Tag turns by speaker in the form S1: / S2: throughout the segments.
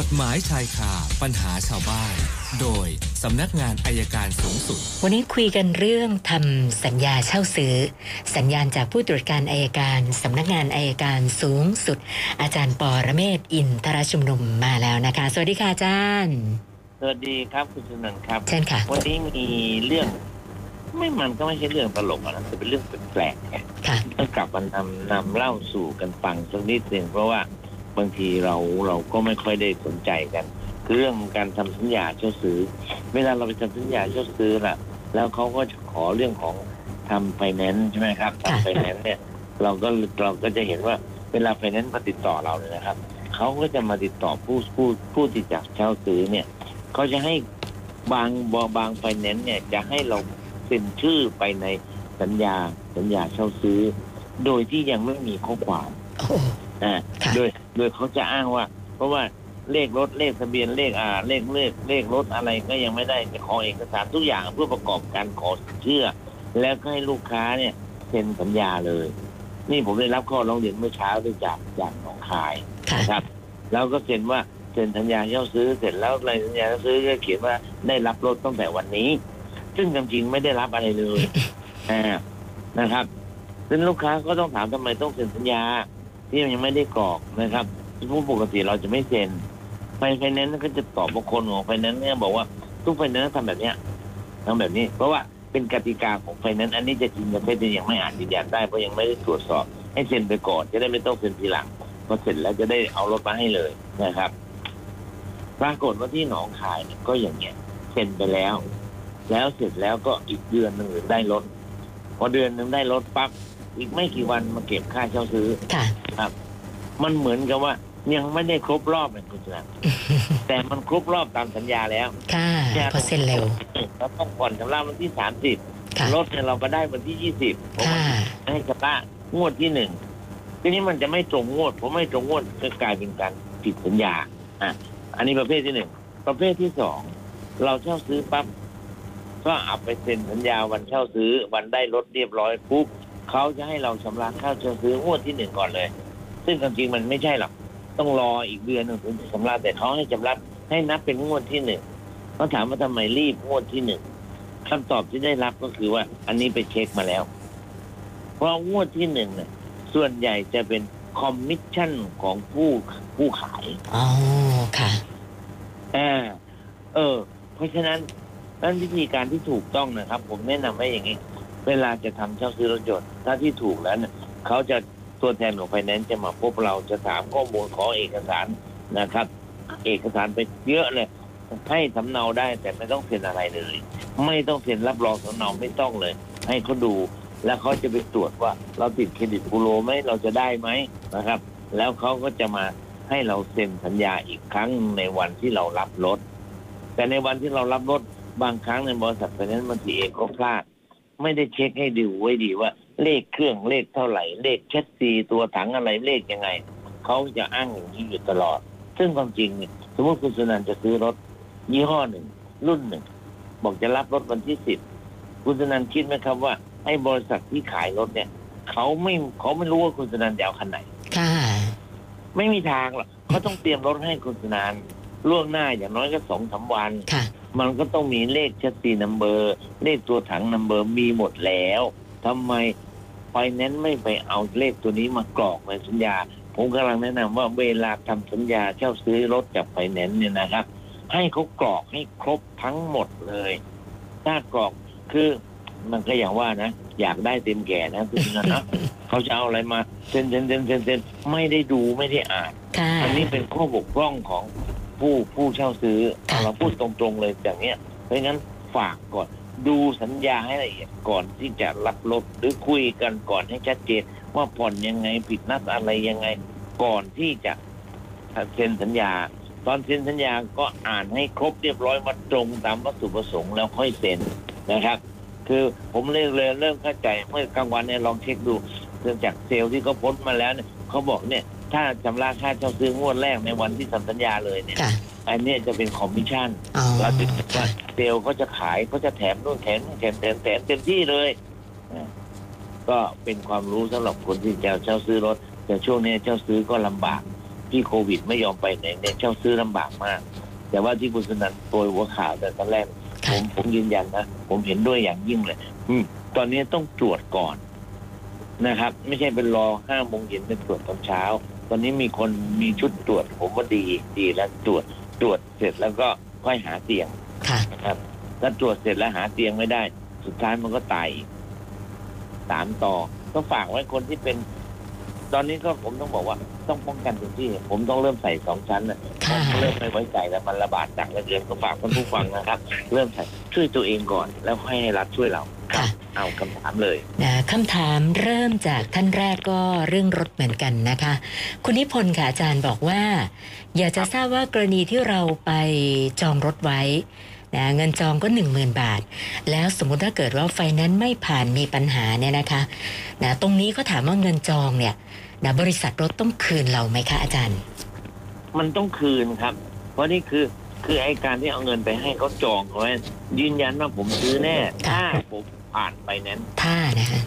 S1: กฎหมายชายคาปัญหาชาวบ้าน โดยสำนักงานอายการสูงสุด
S2: วันนี้คุยกันเรื่องทำสัญญาเช่าซื้อ สัญญาณจากผู้ตรวจการอายการสำนักงานอายการสูงสุด อาจารย์ปอระเมศวร์อินทรชุมนุมมาแล้วนะคะ สวัสดีค่ะอาจารย์
S3: สวัสดีครับคุณสุนันท์ครับ
S2: เช่นค่ะ
S3: วันนี้มีเรื่อง ไม่มันก็ไม่ใช่เรื่องตลกอะนะแต่เป็นเรื่องแปลกๆไง
S2: ค่ะ
S3: ต้องกลับมานำนำเล่าสู่กันฟังสักนิดหนึ่งเพราะว่า บางทีเราเราก็ไม่ค่อยได้สนใจกันคือเรื่องการทำสัญญาเช่าซื้อ เวลาเราไปทำสัญญาเช่าซื้อล่ะ แล้วเขาก็จะขอเรื่องของทำไฟแนนซ์ใช่ไหมครับ
S2: ค่ะ
S3: ทำไฟแนนซ์เนี่ยเราก็เราก็จะเห็นว่าเวลาไฟแนนซ์มาติดต่อเราเนี่ยนะครับเขาก็จะมาติดต่อผู้ผู้ผู้ที่จะเช่าซื้อเนี่ยเขาจะให้บางบางไฟแนนซ์เนี่ยจะให้เราเซ็นชื่อไปในสัญญาสัญญาเช่าซื้อ โดยที่ยังไม่มีข้อความ
S2: โอ้
S3: อ่า
S2: ค่ะ
S3: โดย โดยเขาจะอ้างว่า เพราะว่าเลขรถเลขทะเบียนเลขอ่าเลขเลขเลขรถอะไรก็ยังไม่ได้จะขอเอกสารทุกอย่างเพื่อประกอบการขอเชื่อ แล้วก็ให้ลูกค้าเนี่ยเซ็นสัญญาเลย นี่ผมได้รับข้อร้องเรียนเมื่อเช้าด้วยจากจากหนองคาย
S2: ค่ะ
S3: นะครับ แล้วก็เซ็นว่าเซ็นสัญญาเช่าซื้อเสร็จแล้วในสัญญาซื้อก็เขียนว่าได้รับรถตั้งแต่วันนี้ ซึ่งจริงๆไม่ได้รับอะไรเลยอ่านะครับซึ่งลูกค้าก็ต้องถามทำไมต้องเซ็นสัญญา ที่มันยังไม่ได้กรอกนะครับผู้ปกติเราจะไม่เซ็นไฟไฟแนนซ์ก็จะตอบบางคนของไฟแนนซ์เนี่ยบอกว่าทุกไฟแนนซ์ทำแบบเนี้ยทำแบบนี้ เพราะว่าเป็นกติกาของไฟแนนซ์อันนี้จะจริงจะเท็จยังไม่อาจยืนยันได้เพราะยังไม่ได้ตรวจสอบ ให้เซ็นไปก่อนจะได้ไม่ต้องเซ็นทีหลังพอเสร็จแล้วจะได้เอารถมาให้เลยนะครับปรากฏว่าที่หนองคายเนี่ยก็อย่างเงี้ยเซ็นไปแล้ว แล้วเสร็จแล้วก็อีกเดือนหนึ่งได้รถพอเดือนหนึ่งได้รถปั๊บ อีกไม่กี่วันมาเก็บค่าเช่าซื้อ
S2: ค่ะ
S3: มันเหมือนกับว่า ยังไม่ได้ครบรอบเลยคุณชนะแต่มันครบรอบตามสัญญาแล้ว
S2: ค่ะเพราะเส้นเร็ว
S3: เราต้องผ่อนชำระวันที่สามสิบ
S2: ค่ะ
S3: รถเนี่ยเราก็ได้วันที่ยี่สิบ
S2: ค่ะ
S3: ให้ชำระงวดที่หนึ่งทีนี้มันจะไม่ตรงงวดผมไม่ตรงงวดก็กลายเป็นการผิดสัญญาอะอันนี้ประเภทที่หนึ่งประเภทที่สองเราเช่าซื้อปั๊บก็เอาไปเซ็นสัญญาวันเช่าซื้อวันได้รถเรียบร้อยปุ๊บ เขาจะให้เราชำระค่าเช่าซื้องวดที่หนึ่งก่อนเลย ซึ่งความจริงมันไม่ใช่หรอกต้องรออีกเดือนหนึ่งถึงจะชำระแต่เขาให้ชำระให้นับเป็นงวดที่หนึ่งเขาถามว่าทำไมรีบงวดที่หนึ่งคำตอบที่ได้รับก็คือว่า อันนี้ไปเช็คมาแล้ว เพราะงวดที่หนึ่งเนี่ยส่วนใหญ่จะเป็นคอมมิชชั่นของผู้ผู้ขาย
S2: อ๋อค่ะ
S3: อ่าเออ เพราะฉะนั้นนั่นวิธีการที่ถูกต้องนะครับ ผมแนะนำให้อย่างนี้ เวลาจะทำเช่าซื้อรถยนต์ถ้าที่ถูกแล้วเนี่ยเขาจะตัวแทนของไฟแนนซ์จะมาพบเราจะถามข้อมูลขอเอกสารนะครับ เอกสารไปเยอะเลยให้สำเนาได้แต่ไม่ต้องเซ็นอะไรเลย ไม่ต้องเซ็นรับรองสำเนาไม่ต้องเลย ให้เขาดู แล้วเขาจะไปตรวจว่า เราติดเครดิตบูโรไหมเราจะได้ไหมนะครับ แล้วเขาก็จะมาให้เราเซ็นสัญญาอีกครั้งในวันที่เรารับรถ แต่ในวันที่เรารับรถบางครั้งในบริษัทไฟแนนซ์บางทีเองก็พลาด ไม่ได้เช็คให้ดูไว้ดีว่า เลขเครื่องเลขเท่าไหร่ เลขแชสซีตัวถังอะไรเลขยังไงเขาจะอ้างอย่างนี้อยู่ตลอด ซึ่งความจริงเนี่ยสมมติคุณสุนันท์จะซื้อรถ ยี่ห้อหนึ่ง รุ่นหนึ่ง บอกจะรับรถวันที่สิบคุณสุนันท์คิดไหมครับว่าไอ้บริษัทที่ขายรถเนี่ยเขาไม่เขาไม่รู้ว่าคุณสุนันท์จะเอาคันไหน
S2: ค่ะ
S3: ไม่มีทางหรอกเขาต้องเตรียมรถให้คุณสุนันท์ล่วงหน้าอย่างน้อยก็สองสามวัน
S2: ค่ะ
S3: มันก็ต้องมีเลข chassis number เลขตัวถัง number มีหมดแล้วทำไมไฟแนนซ์ไม่ไปเอาเลขตัวนี้มากรอกในสัญญา ผมกำลังแนะนำว่าเวลาทำสัญญาเช่าซื้อรถจากไฟแนนซ์เนี่ยนะครับ ให้เขากรอกให้ครบทั้งหมดเลย ถ้ากรอกคือมันก็อย่างว่านะ อยากได้เต็มแก่นะคุณนะนะเขาจะเอาอะไรมาเซ็นเซ็นเซ็นเซ็นเซ็นไม่ได้ดูไม่ได้อ่าน
S2: ค่ะ
S3: อันนี้เป็นข้อบกพร่องของ ผู้ผู้เช่าซื้อ
S2: ค่ะ
S3: เราพูดตรงๆเลยอย่างเนี้ยเพราะงั้นฝากก่อนดูสัญญาให้ละเอียดก่อนที่จะรับรถหรือคุยกันก่อนให้ชัดเจนว่าผ่อนยังไงผิดนัดอะไรยังไง ก่อนที่จะเซ็นสัญญา ตอนเซ็นสัญญาก็อ่านให้ครบเรียบร้อยมาตรงตามวัตถุประสงค์แล้วค่อยเซ็นนะครับ คือผมเริ่มเลยเริ่มเข้าใจเมื่อกลางวันเนี่ยลองเช็คดูเนื่องจากเซลล์ที่เขาโพ้นมาแล้วเนี่ยเขาบอกเนี่ย ถ้าชำระค่าเช่าซื้องวดแรกในวันที่ทำสัญญาเลยเนี่ย
S2: ค่ะ
S3: อันเนี้ยจะเป็นคอมมิชชั่น
S2: อ๋อ
S3: เราคิดว่าเซลล์ก็จะขายก็จะแถมนู่นแถมนี่แถมแถมแถมเต็มที่เลยอ่าก็เป็นความรู้สำหรับคนที่จะเช่าซื้อรถ แต่ช่วงนี้เช่าซื้อก็ลำบากจที่โควิดไม่ยอมไปไหนเนี่ยเช่าซื้อลำบากมาก แต่ว่าที่คุณสนันโปรยหัวข่าวแต่ตอนแรก ผ
S2: ค่ะ
S3: มผมยืนยันนะ ผมเห็นด้วยอย่างยิ่งเลย อืม ตอนนี้ต้องตรวจก่อนนะครับ ไม่ใช่เป็นรอห้าโมงเย็นเป็นตรวจตอนเช้า ตอนนี้มีคนมีชุดตรวจผมว่าดีดีแล้วตรวจตรวจเสร็จแล้วก็ค่อยหาเตียง
S2: ค่ะ
S3: นะครับถ้าตรวจเสร็จแล้วหาเตียงไม่ได้ สุดท้ายมันก็ตายอีกสามต่อก็ฝากไว้คนที่เป็น ตอนนี้ก็ผมต้องบอกว่าต้องป้องกันทุกที่ ผมต้องเริ่มใส่สองชั้นนะ
S2: ค่ะ
S3: เริ่มไม่ไว้ใจแล้วมันระบาดหนักเหลือเกินก็ฝากท่านผู้ฟังนะครับ เริ่มใส่ช่วยตัวเองก่อนแล้วค่อยให้รัฐช่วยเรา
S2: ค่ะ
S3: เอาคำถามเลย
S2: นะคำถามเริ่มจากท่านแรกก็เรื่องรถเหมือนกันนะคะ คุณนิพนธ์ค่ะอาจารย์บอกว่า อยากจะทราบว่ากรณีที่เราไปจองรถไว้นะเงินจองก็ 1 0,000 บาท แล้วสมมุติถ้าเกิดว่าไฟนั้นซ์ไม่ผ่านมีปัญหาเนี่ยนะคะนะตรงนี้เขาถามว่าเงินจองเนี่ย นะบริษัทรถต้องคืนเราไหมคะอาจารย์
S3: มันต้องคืนครับ เพราะนี่คือคือไอการที่เอาเงินไปให้เขาจองเขาไว้ยืนยันว่าผมซื้อแน่ถ้าผมผ่านไปนั้น
S2: ถ้านะคะ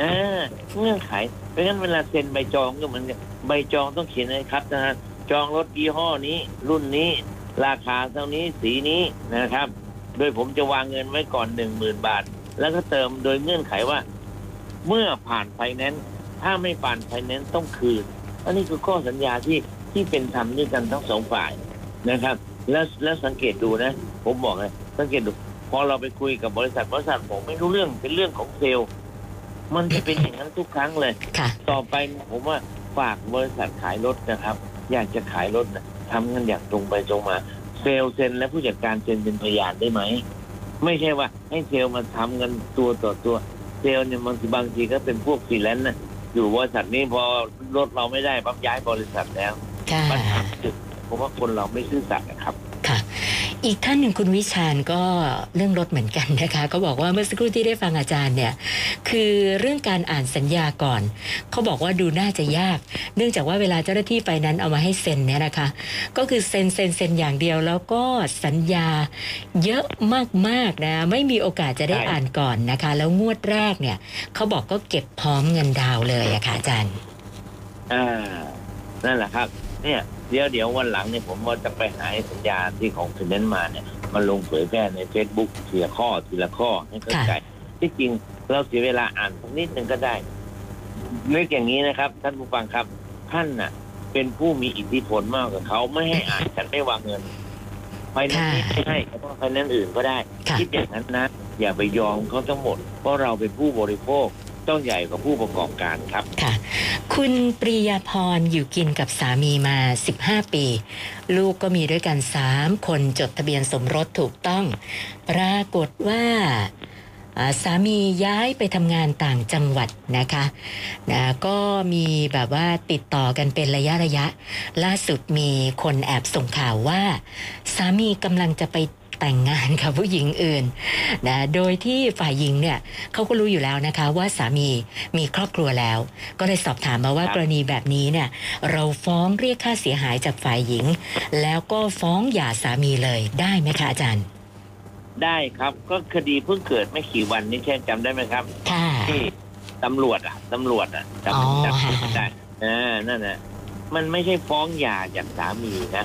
S3: เออเงื่อนไขเพราะฉะนั้นเวลาเซ็นใบจองก็เหมือนกันใบจองต้องเขียนเลยครับนะฮะจองรถยี่ห้อนี้ รุ่นนี้ ราคาเท่านี้สีนี้นะครับ โดยผมจะวางเงินไว้ก่อนหนึ่งหมื่นบาท แล้วก็เติมโดยเงื่อนไขว่า เมื่อผ่านไฟแนนซ์ ถ้าไม่ผ่านไฟแนนซ์ต้องคืน อันนี้คือข้อสัญญาที่ที่เป็นธรรมด้วยกันทั้งสองฝ่ายนะครับ แล้วแล้วสังเกตดูนะ ผมบอกเลยสังเกตดู พอเราไปคุยกับบริษัทบริษัทผมไม่รู้เรื่องเป็นเรื่องของเซลล์มันจะเป็นอย่างนั้นทุกครั้งเลย
S2: ค่ะ
S3: ต่อไปผมว่าฝากบริษัทขายรถนะครับ อยากจะขายรถนะทำกันอย่างตรงไปตรงมา เซลล์เซ็นและผู้จัดการเซ็นเป็นพยานได้ไหมไม่ใช่ว่าให้เซลล์มาทำกันตัวต่อตัว เซลล์เนี่ยบางทีบางทีก็เป็นพวกฟรีแลนซ์นะ อยู่บริษัทนี้พอรถเราไม่ได้ปั๊บย้ายบริษัทแล้ว
S2: ค่ะ
S3: ปัญหาคือผมว่าคนเราไม่ซื่อสัตย์นะครับ
S2: ค่ะ อีกท่านหนึ่งคุณวิชาญก็เรื่องรถเหมือนกันนะคะ ก็บอกว่าเมื่อสักครู่ที่ได้ฟังอาจารย์เนี่ยคือเรื่องการอ่านสัญญาก่อน เขาบอกว่าดูน่าจะยาก เนื่องจากว่าเวลาเจ้าหน้าที่ไปนั้นเอามาให้เซ็นเนี่ยนะคะ ก็คือเซ็นเซ็นเซ็นอย่างเดียว แล้วก็สัญญาเยอะมากๆนะไม่มีโอกาสจะได้อ่านก่อนนะคะ แล้วงวดแรกเนี่ยเขาบอกก็เก็บพร้อมเงินดาวเลยอะค่ะอาจารย์
S3: อ่านั่นแหละครับ เนี่ย เดี๋ยวเดี๋ยววันหลังเนี่ยผมว่าจะไปหาไอ้สัญญาที่ของฟินแนนซ์มาเนี่ยมาลงเผยแพร่ในเฟซบุ๊กทีละข้อทีละข้อให้เข้าใจ ที่จริงเราเสียเวลาอ่านสักนิดหนึ่งก็ได้นึกอย่างนี้นะครับ ท่านผู้ฟังครับท่านน่ะ เป็นผู้มีอิทธิพลมากกว่าเขาไม่ให้อ่านฉันไม่วางเงินไฟแนนซ์นี้ไม่ให้ก็ต้องไฟแนนซ์อื่นก็ได้
S2: ค่ะ
S3: คิดอย่างนั้นนะอย่าไปยอมเขาทั้งหมดเพราะเราเป็นผู้บริโภค ต้องใหญ่กว่าผู้ประกอบการครับ
S2: ค่ะ คุณปริยาพรอยู่กินกับสามีมา 15 ปี ลูกก็มีด้วยกัน 3 คนจดทะเบียนสมรสถูกต้อง ปรากฏว่าอ่าสามีย้ายไปทำงานต่างจังหวัดนะคะนะก็มีแบบว่าติดต่อกันเป็นระยะระยะ ล่าสุดมีคนแอบส่งข่าวว่า สามีกำลังจะไป แต่งงานกับผู้หญิงอื่นนะโดยที่ฝ่ายหญิงเนี่ยเขาก็รู้อยู่แล้วนะคะว่าสามีมีครอบครัวแล้ว ก็เลยสอบถามมาว่า
S3: ครับ
S2: กรณีแบบนี้เนี่ยเราฟ้องเรียกค่าเสียหายจากฝ่ายหญิง แล้วก็ฟ้องหย่าสามีเลยได้ไหมคะอาจารย์
S3: ได้ครับก็คดีเพิ่งเกิดไม่กี่วันนี้แค่จำได้ไหมครับ
S2: ค่ะ
S3: ที่ตำรวจอะตำรวจอะจ
S2: อ๋อำ
S3: จำไม่ได้อ่านั่นน่ะมันไม่ใช่ฟ้องหย่าจากสามีนะ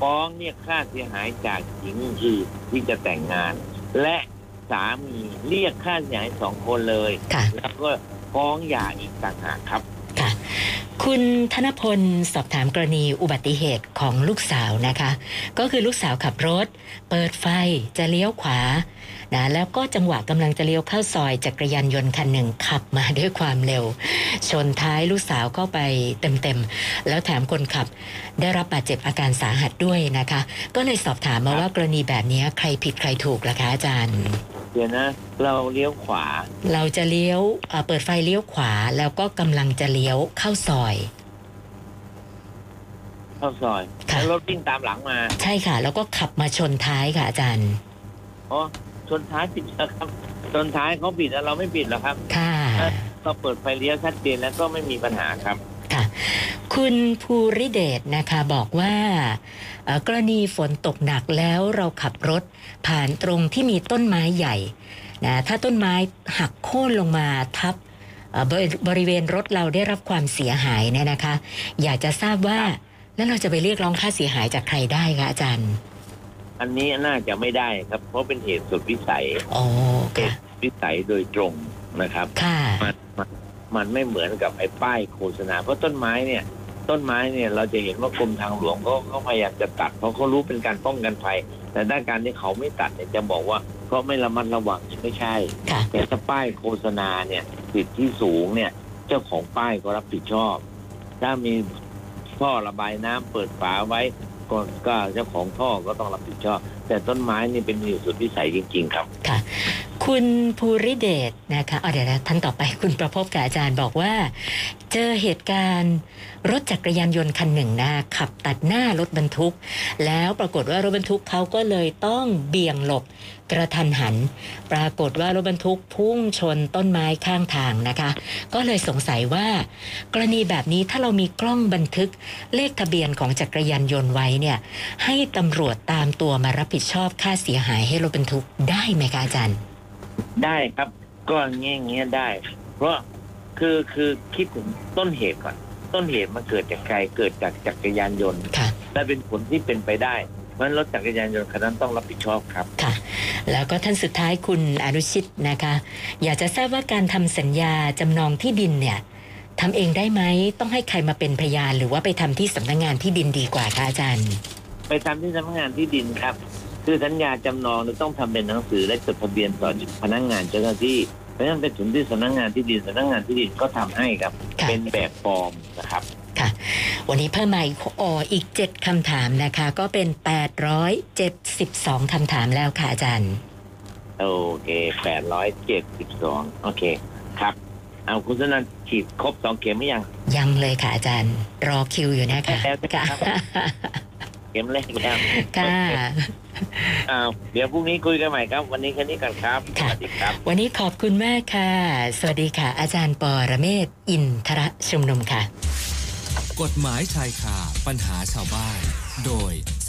S3: ฟ้องเรียกค่าเสียหายจากหญิงอื่นที่จะแต่งงาน และสามีเรียกค่าเสียหายสองคนเลย
S2: ค่ะ
S3: แล้วก็ฟ้องหย่าอีกต่างหากครับ
S2: ค่ะ คุณธนพลสอบถามกรณีอุบัติเหตุของลูกสาวนะคะ ก็คือลูกสาวขับรถ เปิดไฟจะเลี้ยวขวานะแล้วก็จังหวะกำลังจะเลี้ยวเข้าซอยจักรยานยนต์คันหนึ่งขับมาด้วยความเร็ว ชนท้ายลูกสาวเข้าไปเต็มๆ แล้วแถมคนขับได้รับบาดเจ็บอาการสาหัสด้วยนะคะ ก็เลยสอบถามมา
S3: ครับ
S2: ว่ากรณีแบบนี้ใครผิดใครถูกล่ะคะอาจารย์
S3: เดี๋ยวนะเราเลี้ยวขวา
S2: เราจะเลี้ยวเอ่อเปิดไฟเลี้ยวขวาแล้วก็กำลังจะเลี้ยวเข้าซอย
S3: เข้าซอย
S2: ค่ะ
S3: แล้วรถวิ่งตามหลังมา
S2: ใช่ค่ะ แล้วก็ขับมาชนท้ายค่ะอาจารย์
S3: อ๋อ ชนท้ายผิดแล้วครับชนท้ายเขาผิดแล้วเราไม่ผิดหรอกครับ
S2: ค่ะ
S3: เราเปิดไฟเลี้ยวชัดเจนแล้วก็ไม่มีปัญหาครับ
S2: ค่ะ คุณภูริเดชนะคะบอกว่าเอ่อกรณีฝนตกหนักแล้วเราขับรถผ่านตรงที่มีต้นไม้ใหญ่นะถ้าต้นไม้หักโค่นลงมาทับเอ่อบริบริเวณรถเราได้รับความเสียหายเนี่ยนะคะ อยากจะทราบว่าแล้วเราจะไปเรียกร้องค่าเสียหายจากใครได้คะอาจารย์
S3: อันนี้น่าจะไม่ได้ครับ เพราะเป็นเหตุสุดวิสัย
S2: อ๋อ
S3: เห
S2: ค่ะ
S3: ตุวิสัยโดยตรงนะครับ
S2: ค่ะ
S3: มันมันมันไม่เหมือนกับไอ้ป้ายโฆษณา เพราะต้นไม้เนี่ย ต้นไม้เนี่ยเราจะเห็นว่ากรมทางหลวงเขาเขาพยายามจะตัด เพราะเขารู้เป็นการป้องกันภัย แต่ด้านการที่เขาไม่ตัดเนี่ยจะบอกว่า เพราะไม่ระมัดระวังเนี่ยไม่ใช่
S2: ค่ะ
S3: แต่ถ้าป้ายโฆษณาเนี่ยติดที่สูงเนี่ย เจ้าของป้ายก็รับผิดชอบ ถ้ามีท่อระบายน้ำเปิดฝาไว้ ก็ก็เจ้าของท่อก็ต้องรับผิดชอบ แต่ต้นไม้นี่เป็นเหตุสุดวิสัยจริง ๆ ครับ
S2: ค่ะ คุณภูริเดชนะคะเอาเดี๋ยวนะท่านต่อไปคุณประพบกับอาจารย์บอกว่า เจอเหตุการณ์ รถจักรยานยนต์คันหนึ่งนะขับตัดหน้ารถบรรทุก แล้วปรากฏว่ารถบรรทุกเขาก็เลยต้องเบี่ยงหลบกระทันหัน ปรากฏว่ารถบรรทุกพุ่งชนต้นไม้ข้างทางนะคะ ก็เลยสงสัยว่า กรณีแบบนี้ถ้าเรามีกล้องบันทึกเลขทะเบียนของจักรยานยนต์ไว้เนี่ย ให้ตำรวจตามตัวมารับผิดชอบค่าเสียหายให้รถบรรทุกได้ไหมคะอาจารย์
S3: ได้ครับ ก็เงี้ยเงี้ยได้ เพราะคือคือคิดถึงต้นเหตุก่อน ต้นเหตุมันเกิดจากใครเกิดจากจักรยานยนต์
S2: ค่ะ
S3: และเป็นผลที่เป็นไปได้เพราะฉะนั้นรถจักรยานยนต์คันนั้นต้องรับผิดชอบครับ
S2: ค่ะ แล้วก็ท่านสุดท้ายคุณอนุชิตนะคะ อยากจะทราบว่าการทำสัญญาจำนองที่ดินเนี่ยทำเองได้ไหมต้องให้ใครมาเป็นพยาน หรือว่าไปทำที่สำนักงานที่ดินดีกว่าคะอาจารย์
S3: ไปทำที่สำนักงานที่ดินครับ คือสัญญาจำนองเนี่ยต้องทำเป็นหนังสือและจดทะเบียนต่อพนักงานเจ้าหน้าที่เพราะฉะนั้นไปถึงที่สำนักงานที่ดินสำนักงานที่ดินก็ทำให้ครับ
S2: ค่ะ
S3: เป็นแบบฟอร์มนะครับ
S2: ค่ะวันนี้เพิ่มมาอีกอออีก 7คำถามนะคะ ก็เป็น 872คำถามแล้วค่ะอาจารย์
S3: โอเคแปดร้อยเจ็ดสิบสองโอเคครับ เอาคุณสนันฉีดครบสองเข็มไหมยัง
S2: ยังเลยค่ะอาจารย์ รอคิวอยู่นะคะ
S3: แล้วค
S2: ค่ะ
S3: รับ เข็มแรกแล้ว
S2: ค่ะ
S3: อ้าวเดี๋ยวพรุ่งนี้คุยกันใหม่ครับ วันนี้แค่นี้กันครับส
S2: ค่ะ
S3: วัสดีครับ
S2: วันนี้ขอบคุณมากค่ะ สวัสดีค่ะ อาจารย์ปอระเมศอินทรชุมนุมค่ะ
S1: กฎหมายชายคาปัญหาชาวบ้าน โดย